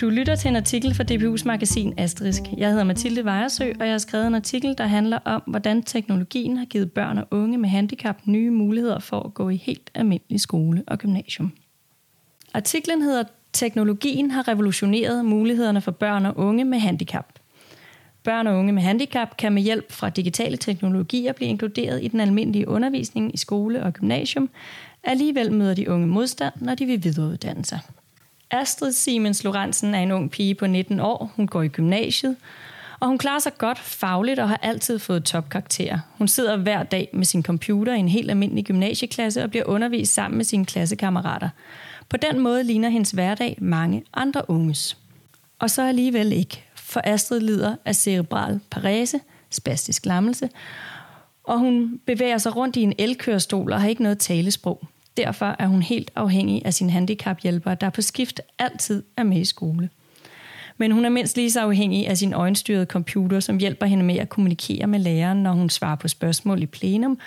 Du lytter til en artikel fra DPU's magasin Asterisk. Jeg hedder Mathilde Vejersø, og jeg har skrevet en artikel, der handler om, hvordan teknologien har givet børn og unge med handicap nye muligheder for at gå i helt almindelig skole og gymnasium. Artiklen hedder Teknologien har revolutioneret mulighederne for børn og unge med handicap. Børn og unge med handicap kan med hjælp fra digitale teknologier blive inkluderet i den almindelige undervisning i skole og gymnasium. Alligevel møder de unge modstand, når de vil videreuddanne sig. Astrid Siemens Lorentzen er en ung pige på 19 år. Hun går i gymnasiet, og hun klarer sig godt fagligt og har altid fået topkarakterer. Hun sidder hver dag med sin computer i en helt almindelig gymnasieklasse og bliver undervist sammen med sine klassekammerater. På den måde ligner hendes hverdag mange andre unges. Og så alligevel ikke, for Astrid lider af cerebral parese, spastisk lammelse, og hun bevæger sig rundt i en elkørestol og har ikke noget talesprog. Derfor er hun helt afhængig af sin handicaphjælper, der på skift altid er med i skole. Men hun er mindst lige så afhængig af sin øjenstyrede computer, som hjælper hende med at kommunikere med læreren, når hun svarer på spørgsmål i plenum,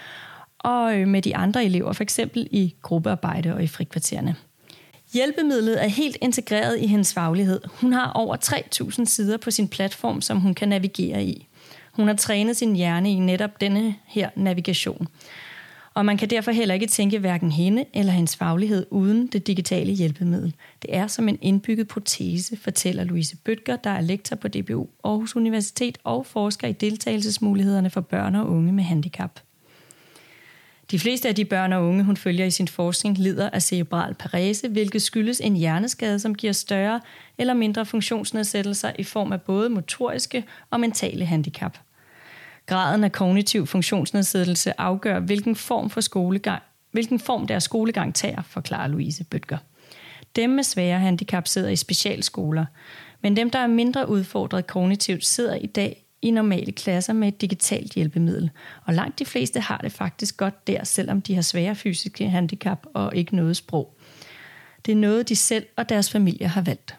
og øh, med de andre elever, for eksempel i gruppearbejde og i frikvartererne. Hjælpemidlet er helt integreret i hendes faglighed. Hun har over 3.000 sider på sin platform, som hun kan navigere i. Hun har trænet sin hjerne i netop denne her navigation og man kan derfor heller ikke tænke hverken hende eller hendes faglighed uden det digitale hjælpemiddel. Det er som en indbygget protese, fortæller Louise Bøtger, der er lektor på DBU Aarhus Universitet og forsker i deltagelsesmulighederne for børn og unge med handicap. De fleste af de børn og unge, hun følger i sin forskning, lider af cerebral parese, hvilket skyldes en hjerneskade, som giver større eller mindre funktionsnedsættelser i form af både motoriske og mentale handicap. Graden af kognitiv funktionsnedsættelse afgør, hvilken form for skolegang, hvilken form deres skolegang tager, forklarer Louise Bøtger. Dem med svære handicap sidder i specialskoler, men dem, der er mindre udfordret kognitivt, sidder i dag i normale klasser med et digitalt hjælpemiddel. Og langt de fleste har det faktisk godt der, selvom de har svære fysiske handicap og ikke noget sprog. Det er noget, de selv og deres familie har valgt.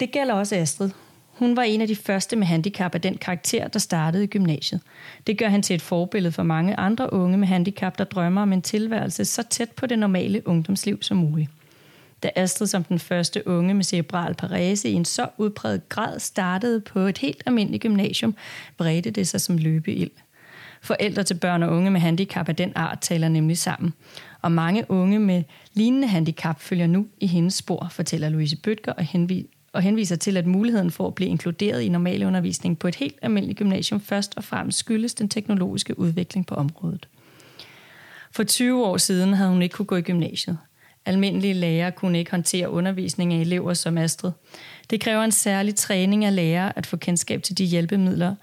Det gælder også Astrid. Hun var en af de første med handicap af den karakter, der startede i gymnasiet. Det gør han til et forbillede for mange andre unge med handicap, der drømmer om en tilværelse så tæt på det normale ungdomsliv som muligt. Da Astrid som den første unge med cerebral parese i en så udpræget grad startede på et helt almindeligt gymnasium, bredte det sig som løbeild. Forældre til børn og unge med handicap af den art taler nemlig sammen. Og mange unge med lignende handicap følger nu i hendes spor, fortæller Louise Bøtger og og henviser til, at muligheden for at blive inkluderet i normal undervisning på et helt almindeligt gymnasium først og fremmest skyldes den teknologiske udvikling på området. For 20 år siden havde hun ikke kunne gå i gymnasiet. Almindelige lærere kunne ikke håndtere undervisning af elever som Astrid. Det kræver en særlig træning af lærere at få kendskab til de hjælpemidler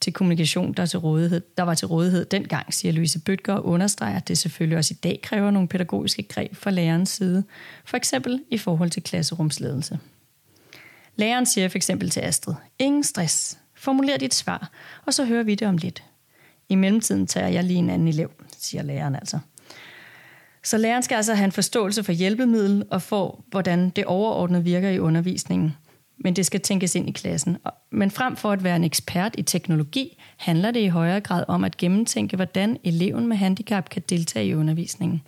til kommunikation, der, til rådighed, der var til rådighed dengang, siger Louise Bøtger og understreger, at det selvfølgelig også i dag kræver nogle pædagogiske greb fra lærerens side, for eksempel i forhold til klasserumsledelse. Læreren siger for eksempel til Astrid, ingen stress, formuler dit svar, og så hører vi det om lidt. I mellemtiden tager jeg lige en anden elev, siger læreren altså. Så læreren skal altså have en forståelse for hjælpemiddel og for, hvordan det overordnet virker i undervisningen. Men det skal tænkes ind i klassen. Men frem for at være en ekspert i teknologi, handler det i højere grad om at gennemtænke, hvordan eleven med handicap kan deltage i undervisningen.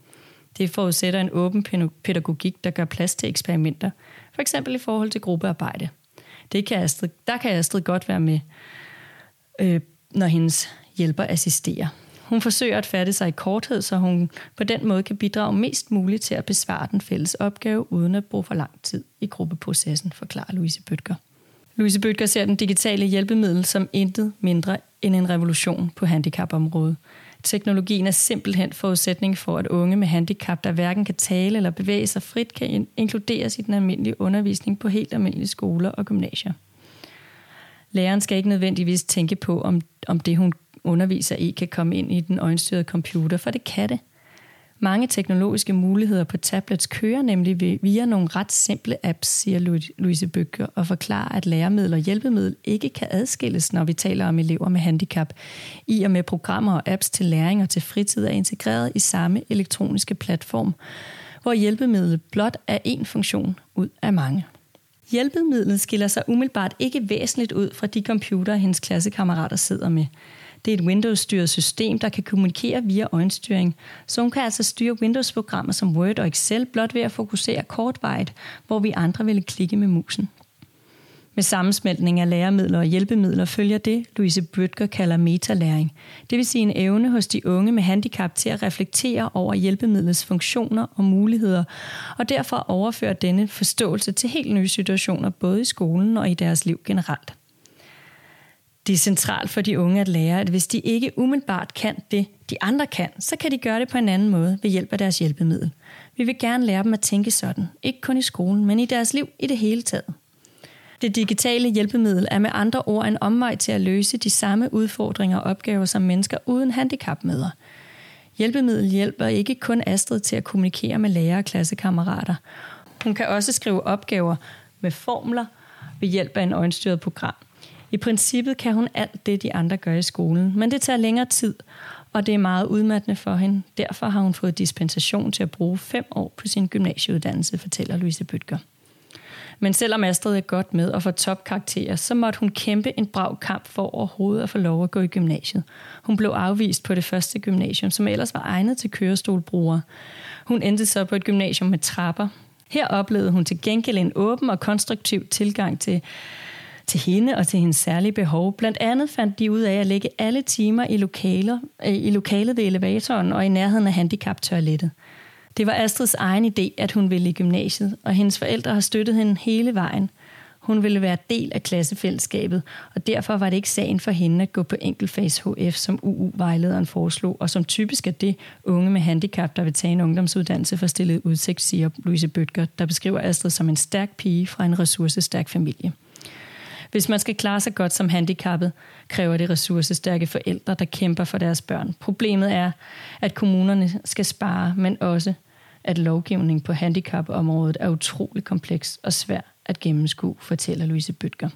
Det forudsætter en åben pædagogik, der gør plads til eksperimenter – for eksempel i forhold til gruppearbejde. Det kan Astrid, der kan Astrid godt være med, øh, når hendes hjælper assisterer. Hun forsøger at fatte sig i korthed, så hun på den måde kan bidrage mest muligt til at besvare den fælles opgave, uden at bruge for lang tid i gruppeprocessen, forklarer Louise Bøtger. Louise Bøtger ser den digitale hjælpemiddel som intet mindre end en revolution på handicapområdet. Teknologien er simpelthen forudsætning for, at unge med handicap, der hverken kan tale eller bevæge sig frit, kan inkluderes i den almindelige undervisning på helt almindelige skoler og gymnasier. Læreren skal ikke nødvendigvis tænke på, om, om det, hun underviser i, kan komme ind i den øjenstyrede computer, for det kan det. Mange teknologiske muligheder på tablets kører nemlig via nogle ret simple apps, siger Louise Bøger, og forklarer, at læremiddel og hjælpemiddel ikke kan adskilles, når vi taler om elever med handicap, i og med programmer og apps til læring og til fritid er integreret i samme elektroniske platform, hvor hjælpemidlet blot er én funktion ud af mange. Hjælpemidlet skiller sig umiddelbart ikke væsentligt ud fra de computere, hendes klassekammerater sidder med – det er et Windows-styret system, der kan kommunikere via øjenstyring. Så hun kan altså styre Windows-programmer som Word og Excel blot ved at fokusere kortvarigt, hvor vi andre ville klikke med musen. Med sammensmeltning af læremidler og hjælpemidler følger det, Louise Bøtger kalder metalæring. Det vil sige en evne hos de unge med handicap til at reflektere over hjælpemidlets funktioner og muligheder, og derfor overføre denne forståelse til helt nye situationer, både i skolen og i deres liv generelt. Det er centralt for de unge at lære, at hvis de ikke umiddelbart kan det, de andre kan, så kan de gøre det på en anden måde ved hjælp af deres hjælpemiddel. Vi vil gerne lære dem at tænke sådan, ikke kun i skolen, men i deres liv i det hele taget. Det digitale hjælpemiddel er med andre ord en omvej til at løse de samme udfordringer og opgaver, som mennesker uden handicap møder. Hjælpemiddel hjælper ikke kun Astrid til at kommunikere med lærere og klassekammerater. Hun kan også skrive opgaver med formler ved hjælp af en øjenstyret program. I princippet kan hun alt det, de andre gør i skolen, men det tager længere tid, og det er meget udmattende for hende. Derfor har hun fået dispensation til at bruge fem år på sin gymnasieuddannelse, fortæller Louise Bøtger. Men selvom Astrid er godt med og får topkarakterer, så måtte hun kæmpe en brav kamp for overhovedet at få lov at gå i gymnasiet. Hun blev afvist på det første gymnasium, som ellers var egnet til kørestolbrugere. Hun endte så på et gymnasium med trapper. Her oplevede hun til gengæld en åben og konstruktiv tilgang til til hende og til hendes særlige behov. Blandt andet fandt de ud af at lægge alle timer i, lokaler, øh, i lokalet ved elevatoren og i nærheden af handicaptoilettet. Det var Astrids egen idé, at hun ville i gymnasiet, og hendes forældre har støttet hende hele vejen. Hun ville være del af klassefællesskabet, og derfor var det ikke sagen for hende at gå på enkeltfags HF, som UU-vejlederen foreslog, og som typisk er det unge med handicap, der vil tage en ungdomsuddannelse for stillet udsigt, siger Louise Bøtger, der beskriver Astrid som en stærk pige fra en ressourcestærk familie. Hvis man skal klare sig godt som handicappet, kræver det ressourcestærke forældre, der kæmper for deres børn. Problemet er, at kommunerne skal spare, men også, at lovgivning på handicapområdet er utrolig kompleks og svær at gennemskue, fortæller Louise Bøtger.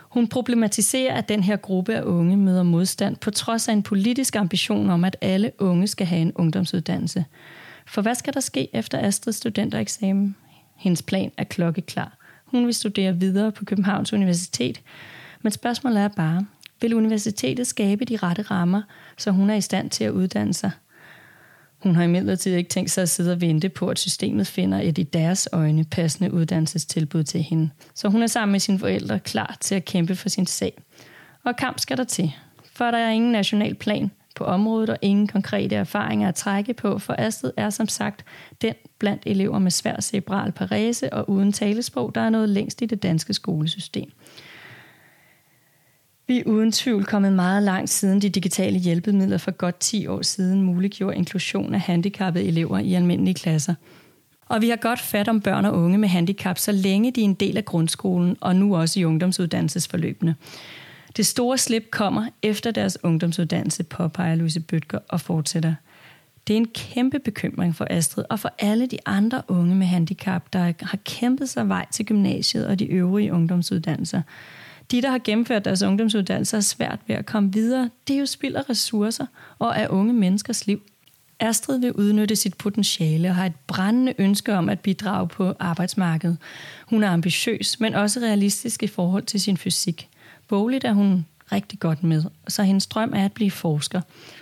Hun problematiserer, at den her gruppe af unge møder modstand på trods af en politisk ambition om, at alle unge skal have en ungdomsuddannelse. For hvad skal der ske efter Astrids studentereksamen? Hendes plan er klokkeklar. Hun vil studere videre på Københavns Universitet. Men spørgsmålet er bare, vil universitetet skabe de rette rammer, så hun er i stand til at uddanne sig? Hun har imidlertid ikke tænkt sig at sidde og vente på, at systemet finder et i deres øjne passende uddannelsestilbud til hende. Så hun er sammen med sine forældre klar til at kæmpe for sin sag. Og kamp skal der til, for der er ingen national plan på området og ingen konkrete erfaringer at trække på, for Astrid er som sagt den blandt elever med svær cerebral parese og uden talesprog, der er noget længst i det danske skolesystem. Vi er uden tvivl kommet meget langt siden de digitale hjælpemidler for godt 10 år siden muliggjorde inklusion af handicappede elever i almindelige klasser. Og vi har godt fat om børn og unge med handicap, så længe de er en del af grundskolen og nu også i ungdomsuddannelsesforløbene. Det store slip kommer efter deres ungdomsuddannelse, påpeger Louise Bøtger og fortsætter. Det er en kæmpe bekymring for Astrid og for alle de andre unge med handicap, der har kæmpet sig vej til gymnasiet og de øvrige ungdomsuddannelser. De, der har gennemført deres ungdomsuddannelse, er svært ved at komme videre. Det er jo spild af ressourcer og af unge menneskers liv. Astrid vil udnytte sit potentiale og har et brændende ønske om at bidrage på arbejdsmarkedet. Hun er ambitiøs, men også realistisk i forhold til sin fysik. Bogligt er hun rigtig godt med, så hendes drøm er at blive forsker.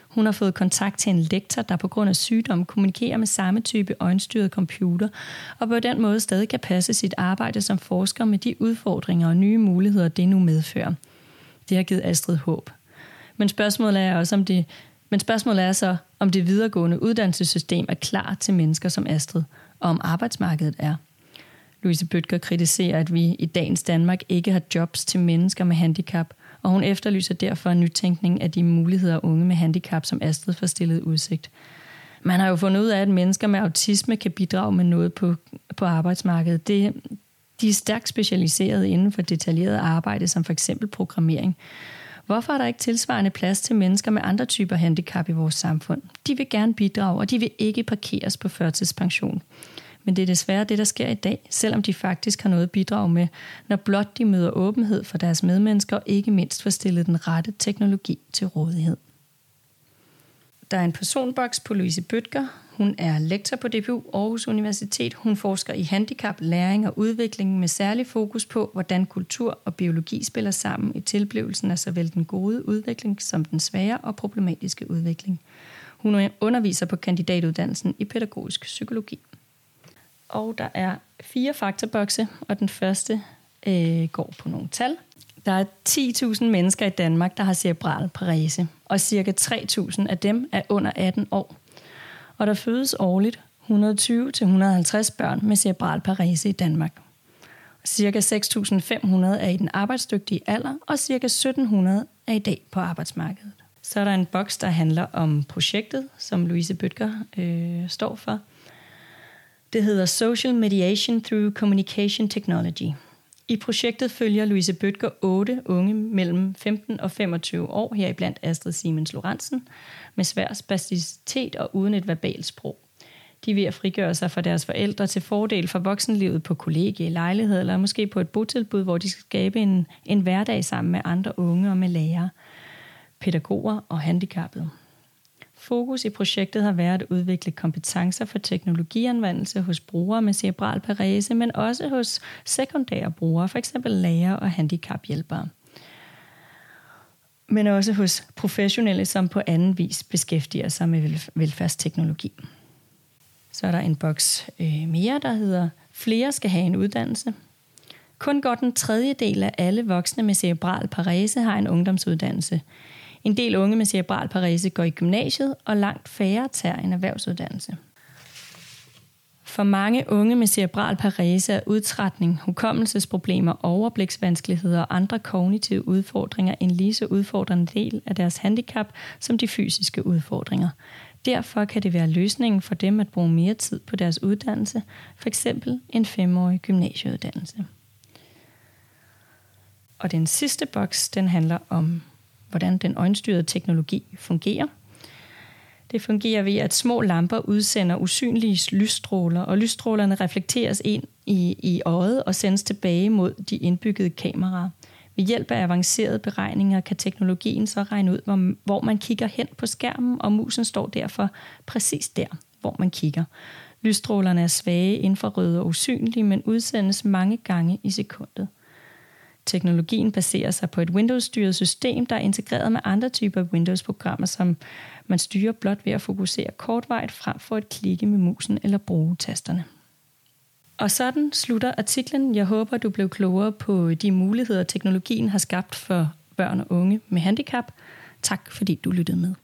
Hun har fået kontakt til en lektor, der på grund af sygdom kommunikerer med samme type øjenstyret computer, og på den måde stadig kan passe sit arbejde som forsker med de udfordringer og nye muligheder, det nu medfører. Det har givet Astrid håb. Men spørgsmålet er også, om det, men spørgsmålet er så, om det videregående uddannelsessystem er klar til mennesker som Astrid, og om arbejdsmarkedet er. Louise Bøtger kritiserer, at vi i dagens Danmark ikke har jobs til mennesker med handicap, og hun efterlyser derfor en nytænkning af de muligheder unge med handicap, som Astrid får stillet udsigt. Man har jo fundet ud af, at mennesker med autisme kan bidrage med noget på, på arbejdsmarkedet. Det, de er stærkt specialiseret inden for detaljeret arbejde, som for eksempel programmering. Hvorfor er der ikke tilsvarende plads til mennesker med andre typer handicap i vores samfund? De vil gerne bidrage, og de vil ikke parkeres på førtidspension. Men det er desværre det, der sker i dag, selvom de faktisk har noget at bidrage med, når blot de møder åbenhed for deres medmennesker og ikke mindst får stillet den rette teknologi til rådighed. Der er en personboks på Louise Bøtger. Hun er lektor på DPU Aarhus Universitet. Hun forsker i handicap, læring og udvikling med særlig fokus på, hvordan kultur og biologi spiller sammen i tilblivelsen af såvel den gode udvikling som den svære og problematiske udvikling. Hun underviser på kandidatuddannelsen i pædagogisk psykologi. Og der er fire faktabokse, og den første øh, går på nogle tal. Der er 10.000 mennesker i Danmark, der har cerebral parese, og cirka 3.000 af dem er under 18 år. Og der fødes årligt 120-150 børn med cerebral parese i Danmark. Cirka 6.500 er i den arbejdsdygtige alder, og cirka 1.700 er i dag på arbejdsmarkedet. Så er der en boks, der handler om projektet, som Louise Bøtger øh, står for. Det hedder Social Mediation Through Communication Technology. I projektet følger Louise Bøtger otte unge mellem 15 og 25 år, heriblandt Astrid Siemens Lorentzen, med svær spasticitet og uden et verbalt sprog. De er ved at frigøre sig fra deres forældre til fordel for voksenlivet på kollegie, lejlighed eller måske på et botilbud, hvor de skal skabe en, en hverdag sammen med andre unge og med lærere, pædagoger og handicappede. Fokus i projektet har været at udvikle kompetencer for teknologianvendelse hos brugere med cerebral parese, men også hos sekundære brugere, f.eks. læger og handicaphjælpere. Men også hos professionelle, som på anden vis beskæftiger sig med velfærdsteknologi. Så er der en boks øh, mere, der hedder Flere skal have en uddannelse. Kun godt en tredjedel af alle voksne med cerebral parese har en ungdomsuddannelse. En del unge med cerebral parese går i gymnasiet, og langt færre tager en erhvervsuddannelse. For mange unge med cerebral parese er udtrætning, hukommelsesproblemer, overbliksvanskeligheder og andre kognitive udfordringer en lige så udfordrende del af deres handicap som de fysiske udfordringer. Derfor kan det være løsningen for dem at bruge mere tid på deres uddannelse, f.eks. en femårig gymnasieuddannelse. Og den sidste boks, den handler om, hvordan den øjenstyrede teknologi fungerer. Det fungerer ved, at små lamper udsender usynlige lysstråler, og lysstrålerne reflekteres ind i, i øjet og sendes tilbage mod de indbyggede kameraer. Ved hjælp af avancerede beregninger kan teknologien så regne ud, hvor, hvor man kigger hen på skærmen, og musen står derfor præcis der, hvor man kigger. Lysstrålerne er svage, infrarøde og usynlige, men udsendes mange gange i sekundet. Teknologien baserer sig på et Windows-styret system, der er integreret med andre typer Windows-programmer, som man styrer blot ved at fokusere kortvejt frem for at klikke med musen eller bruge tasterne. Og sådan slutter artiklen. Jeg håber, du blev klogere på de muligheder, teknologien har skabt for børn og unge med handicap. Tak fordi du lyttede med.